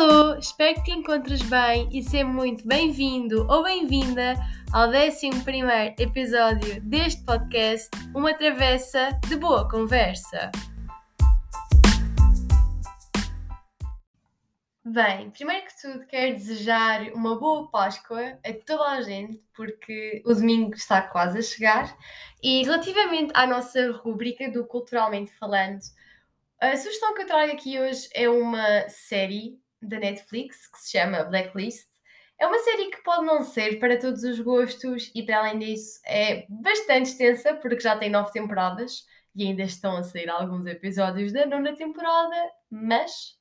Alô, espero que te encontres bem e seja muito bem-vindo ou bem-vinda ao 11 episódio deste podcast, Uma Travessa de Boa Conversa. Bem, primeiro que tudo, quero desejar uma boa Páscoa a toda a gente, porque o domingo está quase a chegar. E relativamente à nossa rubrica do Culturalmente Falando, a sugestão que eu trago aqui hoje é uma série da Netflix que se chama Blacklist. É uma série que pode não ser para todos os gostos e, para além disso, é bastante extensa porque já tem nove temporadas e ainda estão a sair alguns episódios da nona temporada, mas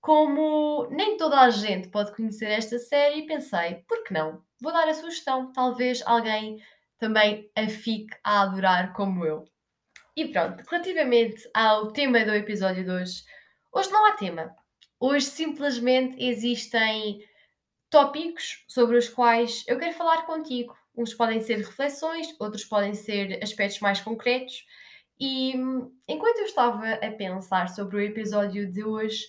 como nem toda a gente pode conhecer esta série, pensei, por que não? Vou dar a sugestão, talvez alguém também a fique a adorar como eu. E pronto, relativamente ao tema do episódio de hoje, hoje não há tema. Hoje simplesmente existem tópicos sobre os quais eu quero falar contigo. Uns podem ser reflexões, outros podem ser aspectos mais concretos. E enquanto eu estava a pensar sobre o episódio de hoje,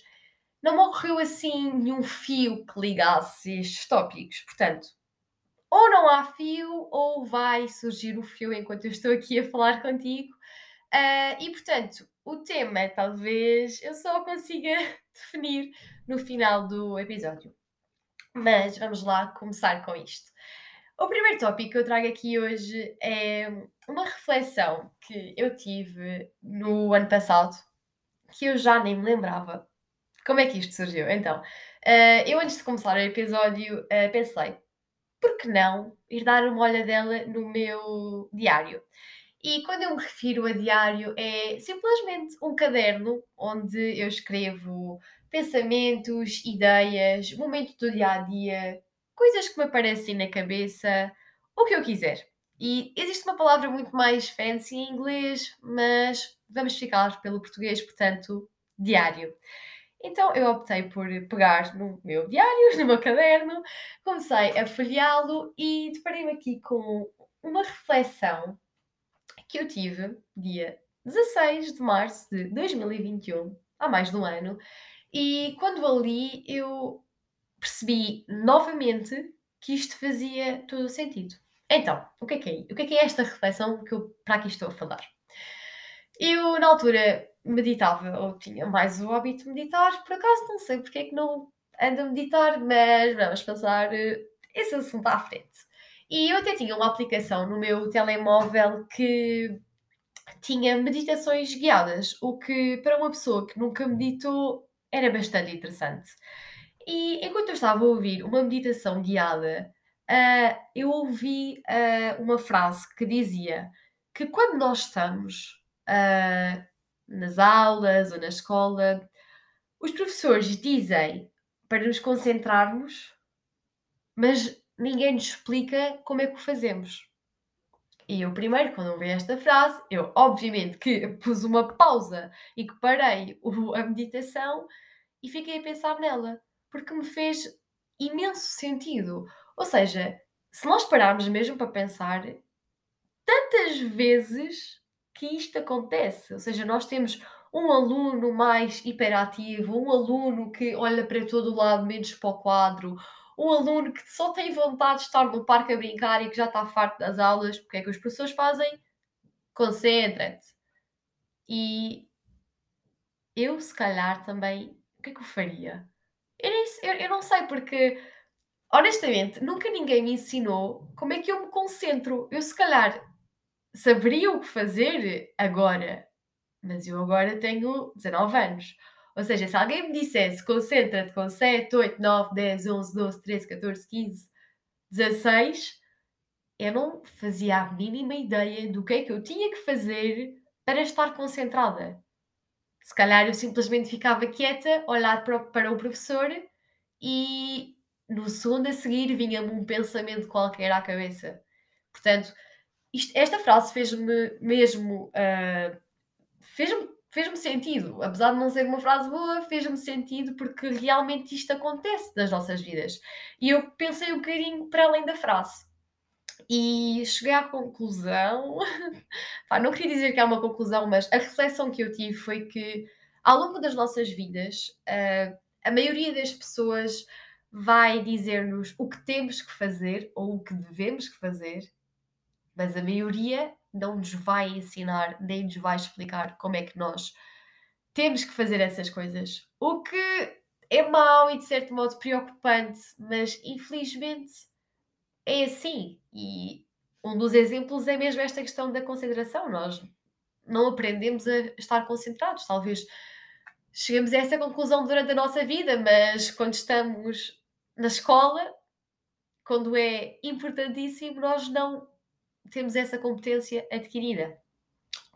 não me ocorreu assim nenhum fio que ligasse estes tópicos. Portanto, ou não há fio, ou vai surgir o fio enquanto eu estou aqui a falar contigo. Uh, e portanto, o tema talvez eu só consiga definir no final do episódio. Mas vamos lá começar com isto. O primeiro tópico que eu trago aqui hoje é uma reflexão que eu tive no ano passado, que eu já nem me lembrava. Como é que isto surgiu? Então, uh, eu antes de começar o episódio uh, pensei, por que não ir dar uma olhadela no meu diário? E quando eu me refiro a diário, é simplesmente um caderno onde eu escrevo pensamentos, ideias, momentos do dia a dia, coisas que me aparecem na cabeça, o que eu quiser. E existe uma palavra muito mais fancy em inglês, mas vamos ficar pelo português, portanto, diário. Então eu optei por pegar no meu diário, no meu caderno, comecei a folheá-lo e deparei-me aqui com uma reflexão que eu tive dia 16 de março de 2021, há mais de um ano, e quando a li eu percebi novamente que isto fazia todo o sentido. Então, o que é que é, o que é, que é esta reflexão que eu para aqui estou a falar? Eu, na altura, meditava, ou tinha mais o hábito de meditar, por acaso não sei porque é que não ando a meditar, mas vamos passar eh, esse assunto à frente. E eu até tinha uma aplicação no meu telemóvel que tinha meditações guiadas, o que para uma pessoa que nunca meditou era bastante interessante. E enquanto eu estava a ouvir uma meditação guiada, uh, eu ouvi uh, uma frase que dizia que quando nós estamos uh, nas aulas ou na escola, os professores dizem para nos concentrarmos, mas ninguém nos explica como é que o fazemos. E eu primeiro, quando ouvi esta frase, eu obviamente que pus uma pausa e que parei a meditação e fiquei a pensar nela, porque me fez imenso sentido. Ou seja, se nós pararmos mesmo para pensar, tantas vezes que isto acontece, ou seja, nós temos um aluno mais hiperativo, um aluno que olha para todo o lado menos para o quadro, um aluno que só tem vontade de estar no parque a brincar e que já está farto das aulas, o que é que os professores fazem? Concentra-te. E eu, se calhar, também, o que é que eu faria? Eu, nem, eu, eu não sei, porque, honestamente, nunca ninguém me ensinou como é que eu me concentro. Eu, se calhar, saberia o que fazer agora, mas eu agora tenho 19 anos. Ou seja, se alguém me dissesse concentra-te com 7, 8, 9, 10, 11, 12, 13, 14, 15, 16, eu não fazia a mínima ideia do que é que eu tinha que fazer para estar concentrada. Se calhar eu simplesmente ficava quieta, olhar para o, professor e no segundo a seguir vinha-me um pensamento qualquer à cabeça. Portanto, isto, esta frase fez-me mesmo. Uh, fez-me fez-me sentido. Apesar de não ser uma frase boa, fez-me sentido porque realmente isto acontece nas nossas vidas. E eu pensei um bocadinho para além da frase. E cheguei à conclusão, pá, não queria dizer que é uma conclusão, mas a reflexão que eu tive foi que ao longo das nossas vidas, uh, a maioria das pessoas vai dizer-nos o que temos que fazer ou o que devemos fazer, mas a maioria não nos vai ensinar nem nos vai explicar como é que nós temos que fazer essas coisas. O que é mau e de certo modo preocupante, mas infelizmente é assim. E um dos exemplos é mesmo esta questão da concentração. Nós não aprendemos a estar concentrados. Talvez chegamos a essa conclusão durante a nossa vida, mas quando estamos na escola, quando é importantíssimo, nós não temos essa competência adquirida.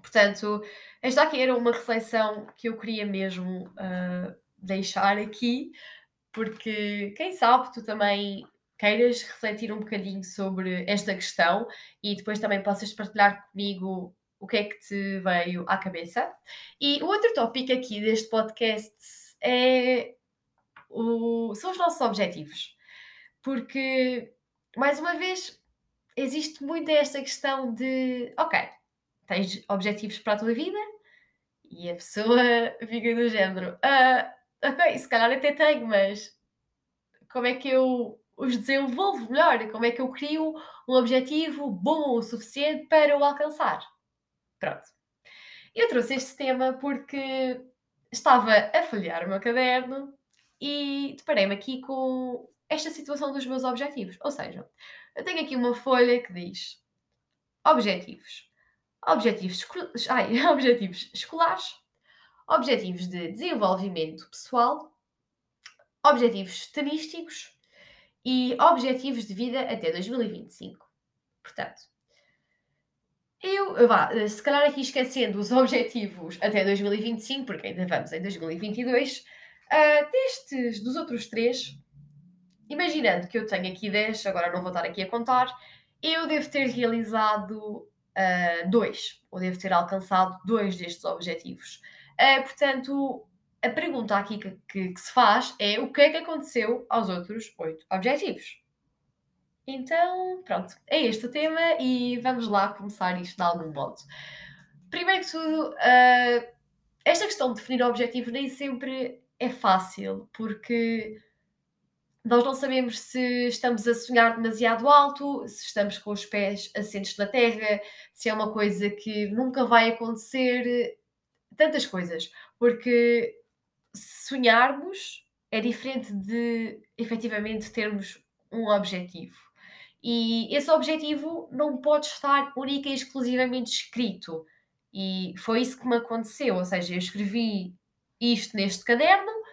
Portanto, esta aqui era uma reflexão que eu queria mesmo uh, deixar aqui, porque quem sabe tu também queiras refletir um bocadinho sobre esta questão e depois também possas partilhar comigo o que é que te veio à cabeça. E o outro tópico aqui deste podcast é o, são os nossos objetivos. Porque, mais uma vez, existe muito esta questão de, ok, tens objetivos para a tua vida e a pessoa fica do género, ah, ok, se calhar até tenho, mas como é que eu os desenvolvo melhor? Como é que eu crio um objetivo bom o suficiente para o alcançar? Pronto. Eu trouxe este tema porque estava a folhear o meu caderno e deparei-me aqui com esta situação dos meus objetivos. Ou seja, eu tenho aqui uma folha que diz objetivos. Objetivos, ai, objetivos escolares, objetivos de desenvolvimento pessoal, objetivos estatísticos e objetivos de vida até 2025. Portanto, eu, vá, se calhar aqui esquecendo os objetivos até 2025, porque ainda vamos em 2022, uh, ah, destes, dos outros três, imaginando que eu tenho aqui 10, agora não vou estar aqui a contar, eu devo ter realizado uh, dois, ou devo ter alcançado dois destes objetivos. Uh, portanto, a pergunta aqui que, que, que, se faz é o que é que aconteceu aos outros oito objetivos? Então, pronto, é este o tema e vamos lá começar isto de algum modo. Primeiro que tudo, uh, esta questão de definir objetivos nem sempre é fácil, porque nós não sabemos se estamos a sonhar demasiado alto, se estamos com os pés assentos na terra, se é uma coisa que nunca vai acontecer, tantas coisas. Porque sonharmos é diferente de efetivamente termos um objetivo. E esse objetivo não pode estar única e exclusivamente escrito. E foi isso que me aconteceu. Ou seja, eu escrevi isto neste caderno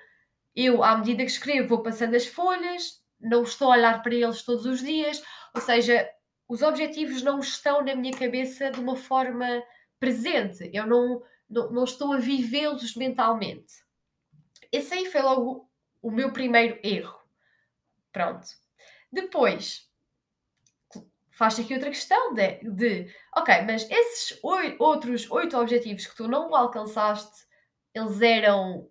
eu, à medida que escrevo, vou passando as folhas, não estou a olhar para eles todos os dias, ou seja, os objetivos não estão na minha cabeça de uma forma presente, eu não, não, não estou a vivê-los mentalmente. Esse aí foi logo o meu primeiro erro. Pronto. Depois, faz aqui outra questão de, de ok, mas esses oito, outros oito objetivos que tu não alcançaste, eles eram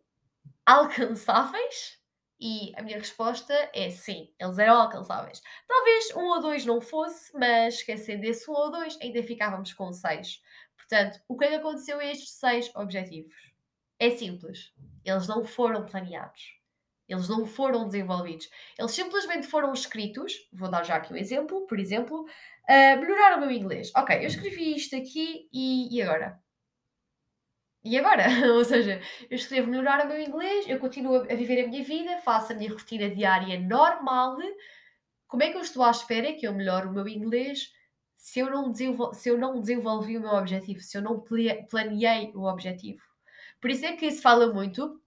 alcançáveis? E a minha resposta é sim, eles eram alcançáveis. Talvez um ou dois não fosse, mas esquecendo esse um ou dois, ainda ficávamos com seis. Portanto, o que é que aconteceu a estes seis objetivos? É simples. Eles não foram planeados. Eles não foram desenvolvidos. Eles simplesmente foram escritos. Vou dar já aqui um exemplo. Por exemplo, uh, melhorar o meu inglês. Ok, eu escrevi isto aqui e, e agora? E agora? Ou seja, eu escrevo melhorar o meu inglês, eu continuo a viver a minha vida, faço a minha rotina diária normal. Como é que eu estou à espera que eu melhore o meu inglês se eu não, desenvol se eu não desenvolvi o meu objetivo, se eu não planeei o objetivo? Por isso é que se fala muito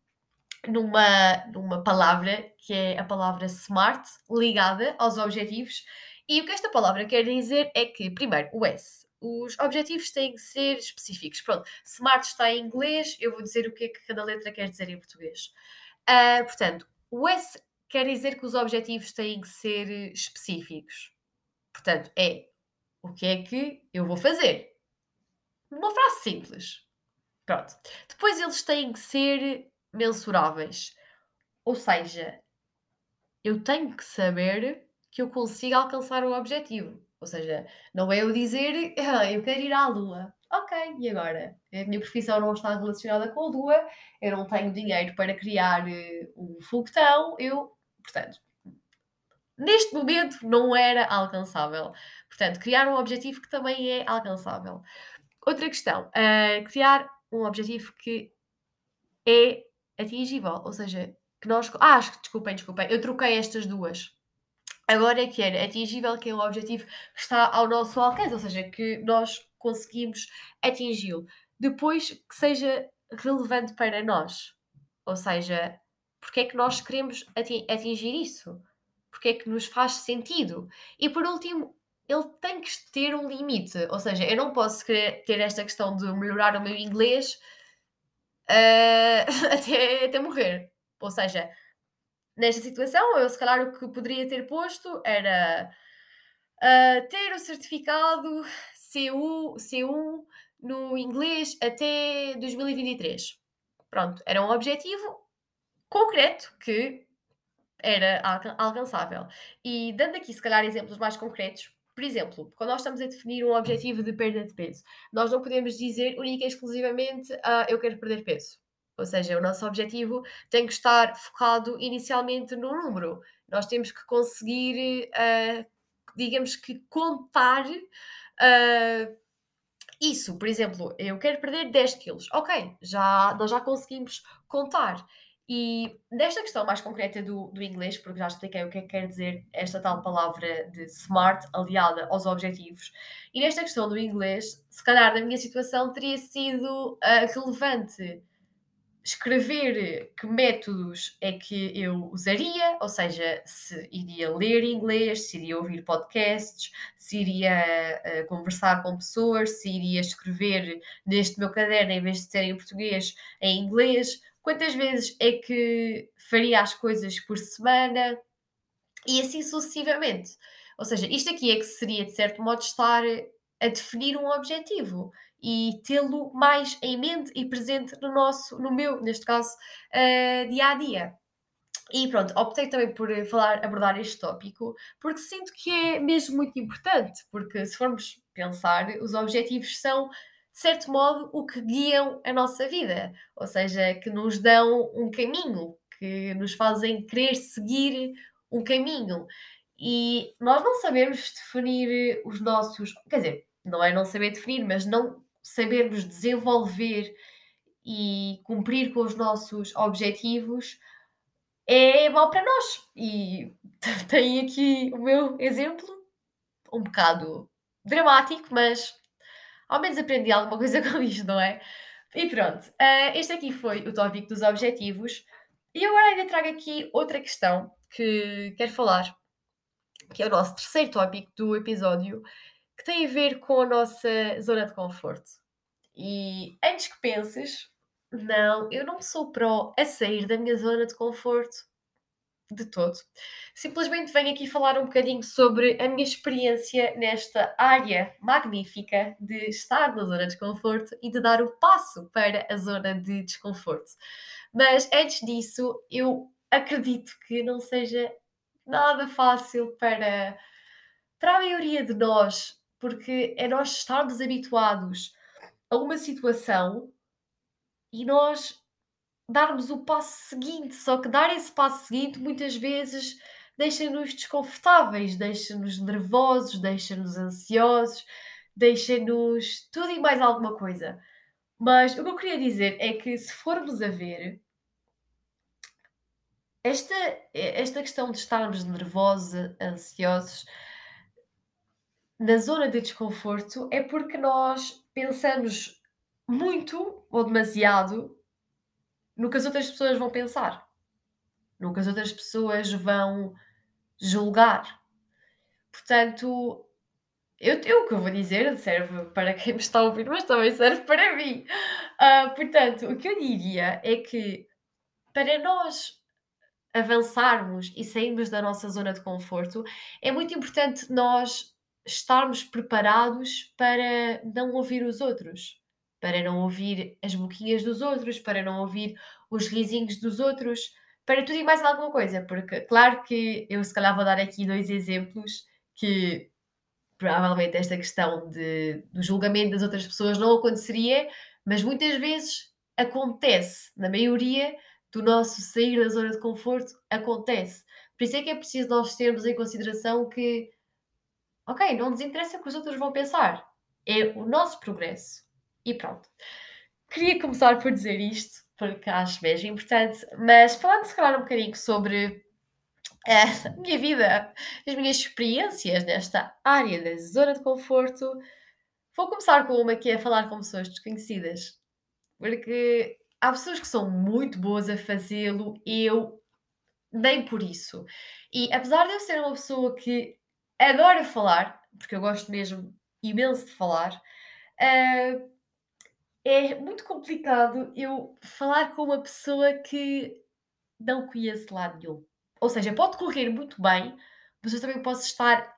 numa, numa palavra que é a palavra SMART, ligada aos objetivos. E o que esta palavra quer dizer é que, primeiro, o S os objetivos têm que ser específicos. Pronto, SMART está em inglês, eu vou dizer o que é que cada letra quer dizer em português. Uh, portanto, o S quer dizer que os objetivos têm que ser específicos. Portanto, é o que é que eu vou fazer? Uma frase simples. Pronto. Depois eles têm que ser mensuráveis. Ou seja, eu tenho que saber que eu consigo alcançar o objetivo. Ou seja, não é eu dizer ah, eu quero ir à Lua. ok, e agora? A minha profissão não está relacionada com a Lua, eu não tenho dinheiro para criar uh, um foguetão, eu, portanto, neste momento não era alcançável. Portanto, criar um objetivo que também é alcançável. Outra questão, uh, criar um objetivo que é atingível, ou seja, que nós. Ah, desculpem, desculpem, eu troquei estas duas. Agora é que era atingível, que é um objetivo que está ao nosso alcance, ou seja, que nós conseguimos atingi-lo. Depois que seja relevante para nós. Ou seja, porque é que nós queremos atingir isso? Porque é que nos faz sentido? E por último, ele tem que ter um limite. Ou seja, eu não posso querer ter esta questão de melhorar o meu inglês uh, até, até morrer. Ou seja, nesta situação, eu se calhar o que poderia ter posto era uh, ter o certificado C1, C1 no inglês até 2023. Pronto, era um objetivo concreto que era alcançável. E dando aqui, se calhar, exemplos mais concretos, por exemplo, quando nós estamos a definir um objetivo de perda de peso, nós não podemos dizer única e exclusivamente uh, eu quero perder peso. Ou seja, o nosso objetivo tem que estar focado inicialmente no número. Nós temos que conseguir, uh, digamos que, contar uh, isso. Por exemplo, eu quero perder 10 quilos. Ok, já, nós já conseguimos contar. E nesta questão mais concreta do, do inglês, porque já expliquei o que é que quer dizer esta tal palavra de smart aliada aos objetivos, e nesta questão do inglês, se calhar na minha situação teria sido uh, relevante escrever que métodos é que eu usaria, ou seja, se iria ler inglês, se iria ouvir podcasts, se iria uh, conversar com pessoas, se iria escrever neste meu caderno, em vez de ser em português, em inglês, quantas vezes é que faria as coisas por semana? E assim sucessivamente. Ou seja, isto aqui é que seria, de certo modo, estar a definir um objetivo e tê-lo mais em mente e presente no nosso, no meu, neste caso, uh, dia a dia. E pronto, optei também por falar, abordar este tópico, porque sinto que é mesmo muito importante, porque se formos pensar, os objetivos são, de certo modo, o que guiam a nossa vida, ou seja, que nos dão um caminho, que nos fazem querer seguir um caminho. E nós não sabemos definir os nossos, quer dizer, não é não saber definir, mas não sabermos desenvolver e cumprir com os nossos objetivos é mau para nós. E tem aqui o meu exemplo, um bocado dramático, mas ao menos aprendi alguma coisa com isto, não é? E pronto, uh, este aqui foi o tópico dos objetivos. E agora ainda trago aqui outra questão que quero falar, que é o nosso terceiro tópico do episódio, tem a ver com a nossa zona de conforto. E antes que penses, não, eu não sou pró a sair da minha zona de conforto de todo. Simplesmente venho aqui falar um bocadinho sobre a minha experiência nesta área magnífica de estar na zona de conforto e de dar o passo para a zona de desconforto. Mas antes disso, eu acredito que não seja nada fácil para, para a maioria de nós porque é nós estarmos habituados a uma situação e nós darmos o passo seguinte. Só que dar esse passo seguinte muitas vezes deixa-nos desconfortáveis, deixa-nos nervosos, deixa-nos ansiosos, deixa-nos tudo e mais alguma coisa. Mas o que eu queria dizer é que se formos a ver, esta, esta questão de estarmos nervosos, ansiosos, na zona de desconforto é porque nós pensamos muito ou demasiado no que as outras pessoas vão pensar, no que as outras pessoas vão julgar. Portanto, eu, eu o que eu vou dizer serve para quem me está a ouvir, mas também serve para mim. Uh, portanto, o que eu diria é que para nós avançarmos e sairmos da nossa zona de conforto, é muito importante nós estarmos preparados para não ouvir os outros, para não ouvir as boquinhas dos outros, para não ouvir os risinhos dos outros, para tudo e mais alguma coisa, porque claro que eu se calhar vou dar aqui dois exemplos que provavelmente esta questão de, do julgamento das outras pessoas não aconteceria, mas muitas vezes acontece, na maioria do nosso sair da zona de conforto, acontece. Por isso é que é preciso nós termos em consideração que, ok, não nos interessa o que os outros vão pensar, é o nosso progresso. E pronto. Queria começar por dizer isto, porque acho mesmo importante, mas falando se calhar um bocadinho sobre a minha vida, as minhas experiências nesta área da zona de conforto, vou começar com uma que é falar com pessoas desconhecidas. Porque há pessoas que são muito boas a fazê-lo, eu nem por isso. E apesar de eu ser uma pessoa que adora falar, porque eu gosto mesmo imenso de falar, uh, é muito complicado eu falar com uma pessoa que não conheço lado nenhum. Ou seja, pode correr muito bem, mas eu também posso estar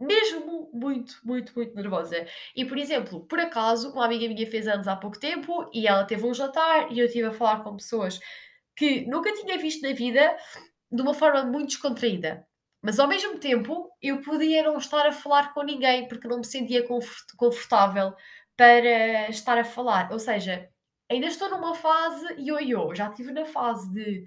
mesmo muito, muito, muito nervosa. E, por exemplo, por acaso, uma amiga minha fez anos há pouco tempo e ela teve um jantar e eu estive a falar com pessoas que nunca tinha visto na vida de uma forma muito descontraída. Mas ao mesmo tempo, eu podia não estar a falar com ninguém porque não me sentia confortável para estar a falar. Ou seja, ainda estou numa fase ioiô, já estive na fase de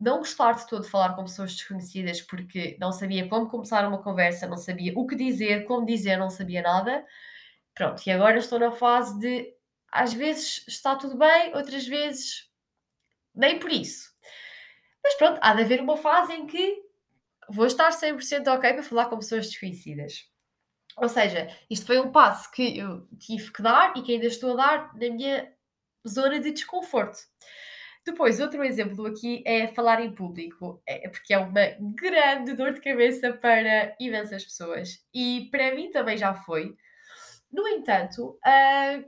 não gostar de todo de falar com pessoas desconhecidas porque não sabia como começar uma conversa, não sabia o que dizer, como dizer, não sabia nada. Pronto, e agora estou na fase de às vezes está tudo bem, outras vezes nem por isso. Mas pronto, há de haver uma fase em que vou estar 100% ok para falar com pessoas desconhecidas. Ou seja, isto foi um passo que eu tive que dar e que ainda estou a dar na minha zona de desconforto. Depois, outro exemplo aqui é falar em público, é, porque é uma grande dor de cabeça para imensas pessoas e para mim também já foi. No entanto, uh,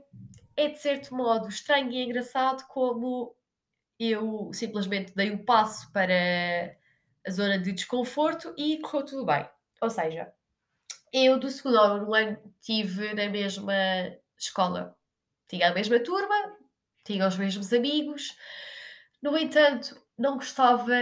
é de certo modo estranho e engraçado como eu simplesmente dei o um passo para a zona de desconforto e correu tudo bem. Ou seja, eu do segundo ao no ano tive na mesma escola. Tinha a mesma turma, tinha os mesmos amigos, no entanto, não gostava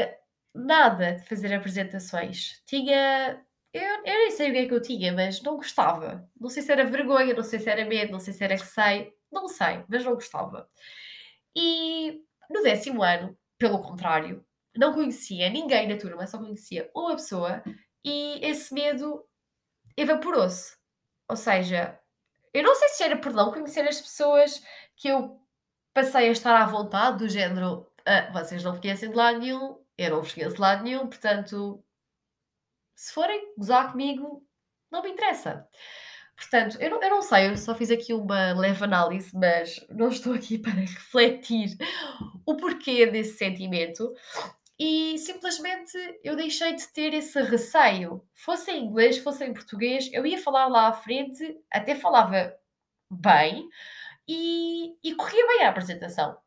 nada de fazer apresentações. Tinha. Eu, eu nem sei o que é que eu tinha, mas não gostava. Não sei se era vergonha, não sei se era medo, não sei se era receio, não sei, mas não gostava. E no décimo ano, pelo contrário, não conhecia ninguém na turma, só conhecia uma pessoa e esse medo evaporou-se. Ou seja, eu não sei se era por não conhecer as pessoas que eu passei a estar à vontade, do género, ah, vocês não conhecem de lado nenhum, eu não vos conheço de lado nenhum, portanto, se forem gozar comigo, não me interessa. Portanto, eu não, eu não sei, eu só fiz aqui uma leve análise, mas não estou aqui para refletir o porquê desse sentimento. E simplesmente eu deixei de ter esse receio. Fosse em inglês, fosse em português, eu ia falar lá à frente, até falava bem e, e corria bem a apresentação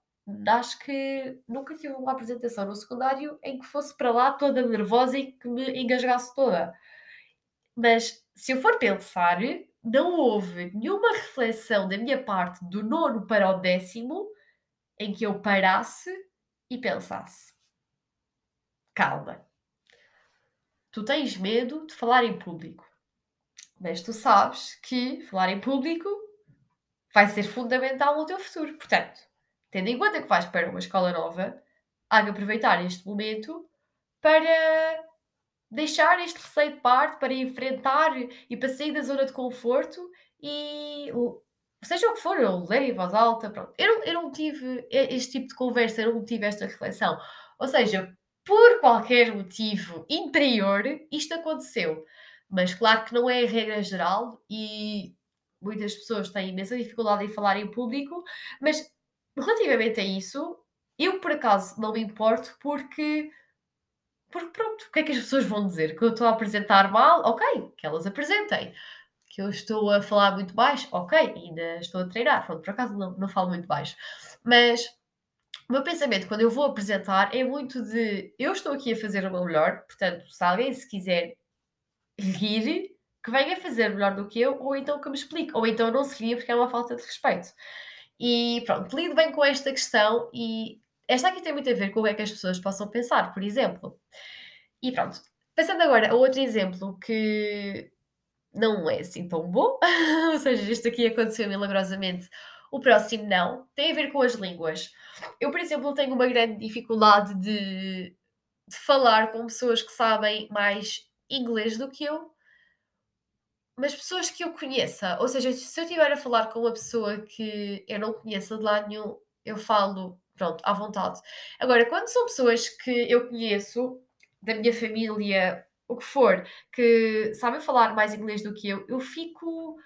acho que nunca tive uma apresentação no secundário em que fosse para lá toda nervosa e que me engasgasse toda. Mas se eu for pensar, não houve nenhuma reflexão da minha parte do nono para o décimo em que eu parasse e pensasse: calma, tu tens medo de falar em público, mas tu sabes que falar em público vai ser fundamental no teu futuro. Portanto, tendo em conta que vais para uma escola nova, há que aproveitar este momento para deixar este receio de parte, para enfrentar e para sair da zona de conforto e seja o que for, eu ler em voz alta, pronto. Eu não, eu não tive este tipo de conversa, eu não tive esta reflexão. Ou seja, por qualquer motivo interior, isto aconteceu. Mas claro que não é a regra geral e muitas pessoas têm imensa dificuldade em falar em público, mas relativamente a isso, eu por acaso não me importo porque. Porque pronto, o que é que as pessoas vão dizer? Que eu estou a apresentar mal? Ok, que elas apresentem. Que eu estou a falar muito baixo? Ok, ainda estou a treinar. Pronto, por acaso não, não falo muito baixo. Mas o meu pensamento quando eu vou apresentar é muito de eu estou aqui a fazer o meu melhor, portanto, se alguém se quiser rir, que venha fazer melhor do que eu, ou então que me explique, ou então não se ria porque é uma falta de respeito. E pronto, lido bem com esta questão e esta aqui tem muito a ver com o que é que as pessoas possam pensar, por exemplo. E pronto, pensando agora a outro exemplo que não é assim tão bom. Ou seja, isto aqui aconteceu milagrosamente, o próximo não. Tem a ver com as línguas. Eu, por exemplo, tenho uma grande dificuldade de, de falar com pessoas que sabem mais inglês do que eu, mas pessoas que eu conheça. Ou seja, se eu estiver a falar com uma pessoa que eu não conheço de lado nenhum, eu falo, pronto, à vontade. Agora, quando são pessoas que eu conheço, da minha família, o que for, que sabem falar mais inglês do que eu, eu fico.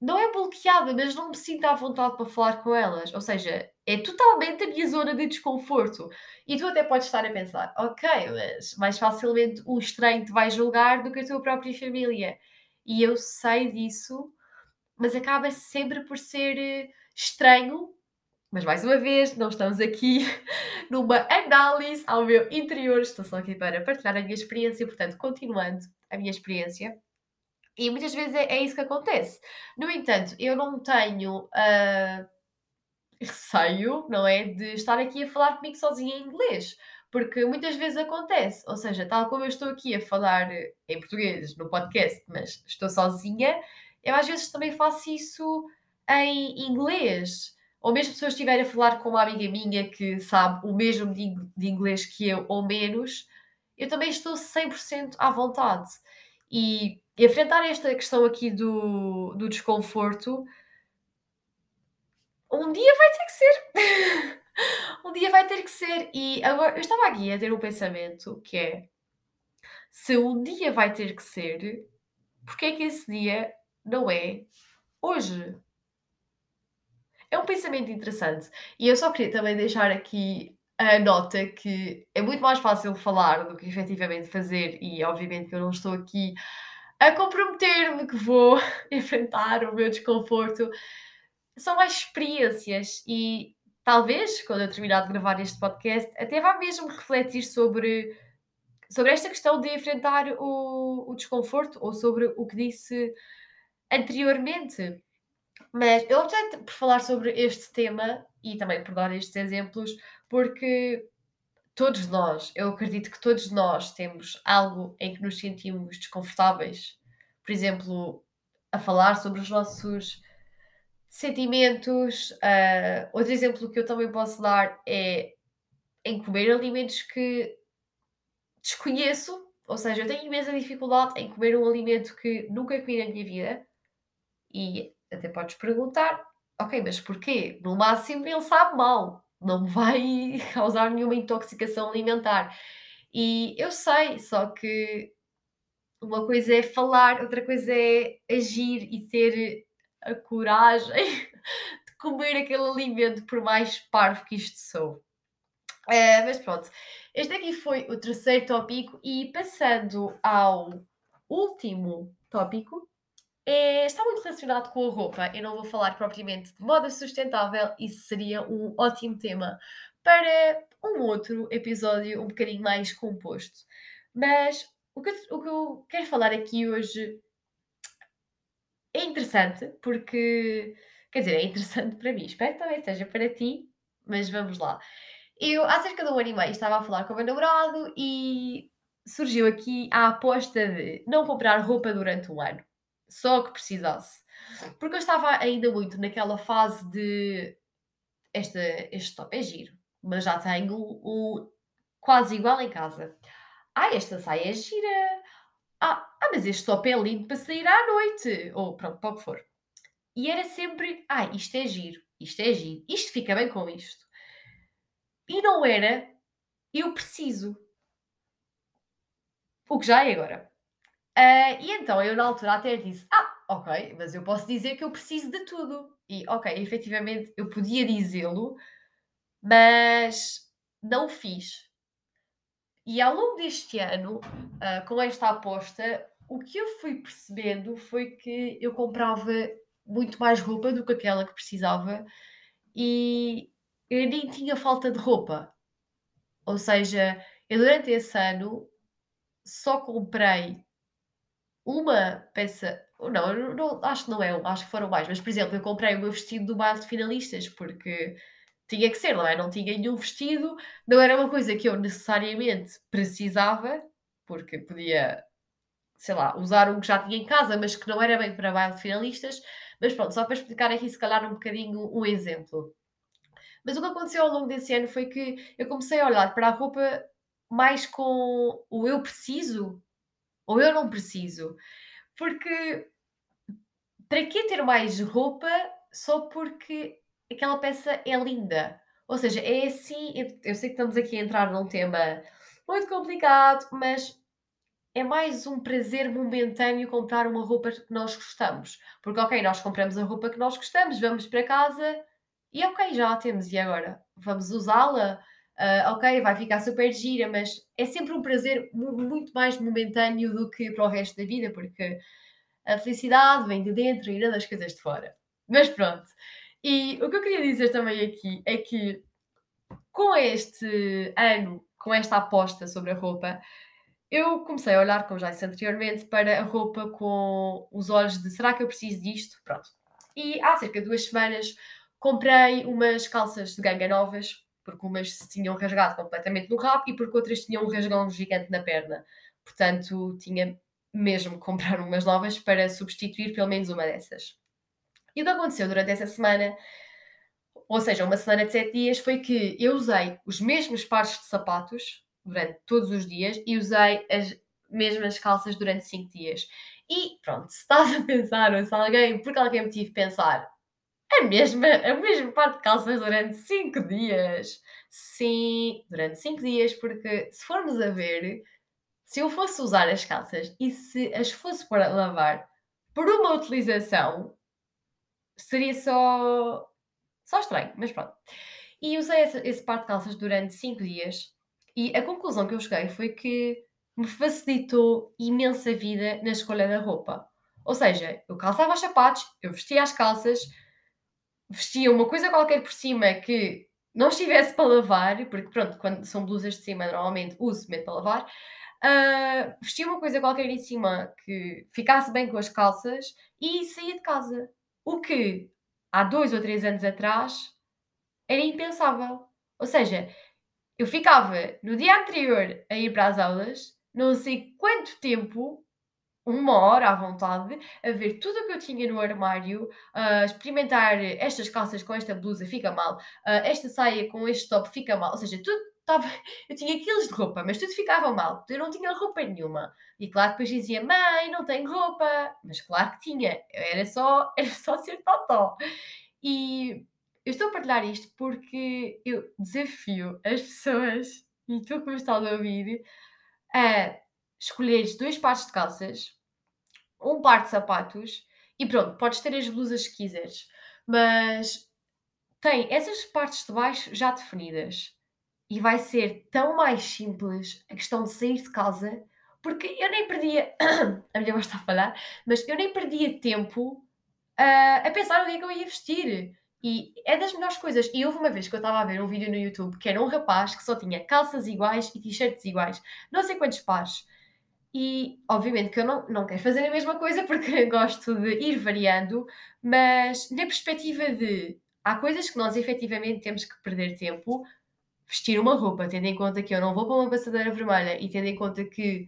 Não é bloqueada, mas não me sinto à vontade para falar com elas. Ou seja, é totalmente a minha zona de desconforto. E tu até podes estar a pensar, ok, mas mais facilmente um estranho te vai julgar do que a tua própria família. E eu sei disso, mas acaba sempre por ser eh, estranho. Mas mais uma vez, não estamos aqui numa análise ao meu interior, estou só aqui para partilhar a minha experiência, portanto, continuando a minha experiência. E muitas vezes é, é isso que acontece. No entanto, eu não tenho uh, receio, não é? De estar aqui a falar comigo sozinha em inglês. Porque muitas vezes acontece, ou seja, tal como eu estou aqui a falar em português no podcast, mas estou sozinha, eu às vezes também faço isso em inglês. Ou mesmo se eu estiver a falar com uma amiga minha que sabe o mesmo de, de inglês que eu, ou menos, eu também estou 100% à vontade. E enfrentar esta questão aqui do, do desconforto, um dia vai ter que ser. um dia vai ter que ser. E agora, eu estava aqui a ter um pensamento que é: se um dia vai ter que ser, porque é que esse dia não é hoje? É um pensamento interessante. E eu só queria também deixar aqui a nota que é muito mais fácil falar do que efetivamente fazer, e obviamente que eu não estou aqui a comprometer-me que vou enfrentar o meu desconforto. São mais experiências e talvez, quando eu terminar de gravar este podcast, até vá mesmo refletir sobre, sobre esta questão de enfrentar o, o desconforto ou sobre o que disse anteriormente. Mas eu optei por falar sobre este tema e também por dar estes exemplos, porque todos nós, eu acredito que todos nós temos algo em que nos sentimos desconfortáveis. Por exemplo, a falar sobre os nossos sentimentos. Uh, outro exemplo que eu também posso dar é em comer alimentos que desconheço, ou seja, eu tenho imensa dificuldade em comer um alimento que nunca comi na minha vida. E até podes perguntar, ok, mas porquê? No máximo ele sabe mal, não vai causar nenhuma intoxicação alimentar. E eu sei, só que uma coisa é falar, outra coisa é agir e ter a coragem de comer aquele alimento, por mais parvo que isto sou. Uh, mas pronto, este aqui foi o terceiro tópico, e passando ao último tópico, é, está muito relacionado com a roupa. Eu não vou falar propriamente de moda sustentável, isso seria um ótimo tema para um outro episódio um bocadinho mais composto. Mas o que, o que eu quero falar aqui hoje é interessante porque, quer dizer, é interessante para mim, espero que também seja para ti, mas vamos lá. Eu, há cerca de um ano e meio, estava a falar com o meu namorado e surgiu aqui a aposta de não comprar roupa durante um ano, só que precisasse. Porque eu estava ainda muito naquela fase de esta, este top é giro, mas já tenho o quase igual em casa. Ah, esta saia é gira, ah, ah, mas este top é lindo para sair à noite. Ou pronto, para o que for. E era sempre, ah, isto é giro, isto é giro, isto fica bem com isto. E não era, eu preciso. O que já é agora. Uh, e então eu na altura até disse, ah, ok, mas eu posso dizer que eu preciso de tudo. E ok, efetivamente eu podia dizê-lo, mas não fiz. E ao longo deste ano, uh, com esta aposta, o que eu fui percebendo foi que eu comprava muito mais roupa do que aquela que precisava e eu nem tinha falta de roupa. Ou seja, eu durante esse ano só comprei uma peça. Não, não, acho que não é, acho que foram mais, mas por exemplo, eu comprei o meu vestido do baile de finalistas porque tinha que ser, não é? Não tinha nenhum vestido, não era uma coisa que eu necessariamente precisava, porque podia sei lá, usar um que já tinha em casa, mas que não era bem para baile finalistas. Mas pronto, só para explicar aqui, se calhar, um bocadinho um exemplo. Mas o que aconteceu ao longo desse ano foi que eu comecei a olhar para a roupa mais com o eu preciso ou eu não preciso. Porque para que ter mais roupa só porque aquela peça é linda? Ou seja, é assim. Eu sei que estamos aqui a entrar num tema muito complicado, mas é mais um prazer momentâneo comprar uma roupa que nós gostamos. Porque, ok, nós compramos a roupa que nós gostamos, vamos para casa e, ok, já a temos, e agora? Vamos usá-la? Uh, ok, vai ficar super gira, mas é sempre um prazer muito mais momentâneo do que para o resto da vida, porque a felicidade vem de dentro e não das coisas de fora. Mas pronto. E o que eu queria dizer também aqui é que com este ano, com esta aposta sobre a roupa, eu comecei a olhar, como já disse anteriormente, para a roupa com os olhos de será que eu preciso disto? Pronto. E há cerca de duas semanas comprei umas calças de ganga novas, porque umas se tinham rasgado completamente no rabo e porque outras tinham um rasgão gigante na perna. Portanto, tinha mesmo que comprar umas novas para substituir pelo menos uma dessas. E o que aconteceu durante essa semana, ou seja, uma semana de sete dias, foi que eu usei os mesmos pares de sapatos durante todos os dias e usei as mesmas calças durante 5 dias. E pronto, se estás a pensar, ou se alguém, porque alguém me tive pensar, a mesma, a mesma parte de calças durante 5 dias. Sim, durante 5 dias, porque se formos a ver, se eu fosse usar as calças e se as fosse para lavar por uma utilização, seria só, só estranho, mas pronto. E usei esse, esse par de calças durante 5 dias e a conclusão que eu cheguei foi que me facilitou imensa vida na escolha da roupa. Ou seja, eu calçava os sapatos, eu vestia as calças, vestia uma coisa qualquer por cima que não estivesse para lavar, porque pronto, quando são blusas de cima, normalmente uso mesmo para lavar. Uh, vestia uma coisa qualquer em cima que ficasse bem com as calças e saía de casa. O que há dois ou três anos atrás era impensável. Ou seja, eu ficava no dia anterior a ir para as aulas, não sei quanto tempo, uma hora à vontade, a ver tudo o que eu tinha no armário, a experimentar estas calças com esta blusa fica mal, esta saia com este top fica mal, ou seja, tudo estava. Eu tinha quilos de roupa, mas tudo ficava mal, eu não tinha roupa nenhuma. E claro depois dizia, mãe, não tenho roupa, mas claro que tinha, era só, era só ser totó. E eu estou a partilhar isto porque eu desafio as pessoas, e tu que me estás a ouvir, a escolheres dois pares de calças, um par de sapatos e pronto, podes ter as blusas que quiseres, mas tem essas partes de baixo já definidas e vai ser tão mais simples a questão de sair de casa, porque eu nem perdia, a minha voz está a falar, mas eu nem perdia tempo uh, a pensar o que é que eu ia vestir. E é das melhores coisas. E houve uma vez que eu estava a ver um vídeo no YouTube que era um rapaz que só tinha calças iguais e t-shirts iguais, não sei quantos pares. E obviamente que eu não, não quero fazer a mesma coisa porque gosto de ir variando, mas na perspectiva de há coisas que nós efetivamente temos que perder tempo, vestir uma roupa, tendo em conta que eu não vou para uma passadeira vermelha e tendo em conta que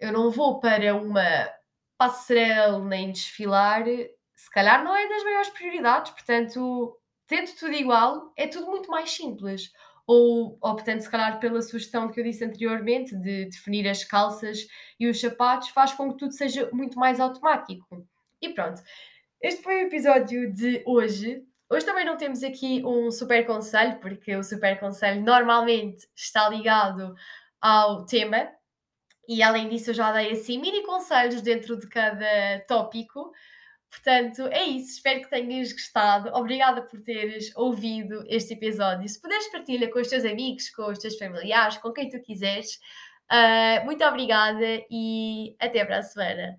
eu não vou para uma passarela nem desfilar, se calhar não é das maiores prioridades, portanto, tendo tudo igual, é tudo muito mais simples. Ou optando, se calhar, pela sugestão que eu disse anteriormente, de definir as calças e os sapatos, faz com que tudo seja muito mais automático. E pronto, este foi o episódio de hoje. Hoje também não temos aqui um super conselho, porque o super conselho normalmente está ligado ao tema. E além disso, eu já dei assim mini conselhos dentro de cada tópico. Portanto, é isso. Espero que tenhas gostado. Obrigada por teres ouvido este episódio. Se puderes, partilha com os teus amigos, com os teus familiares, com quem tu quiseres. Uh, muito obrigada e até para a semana.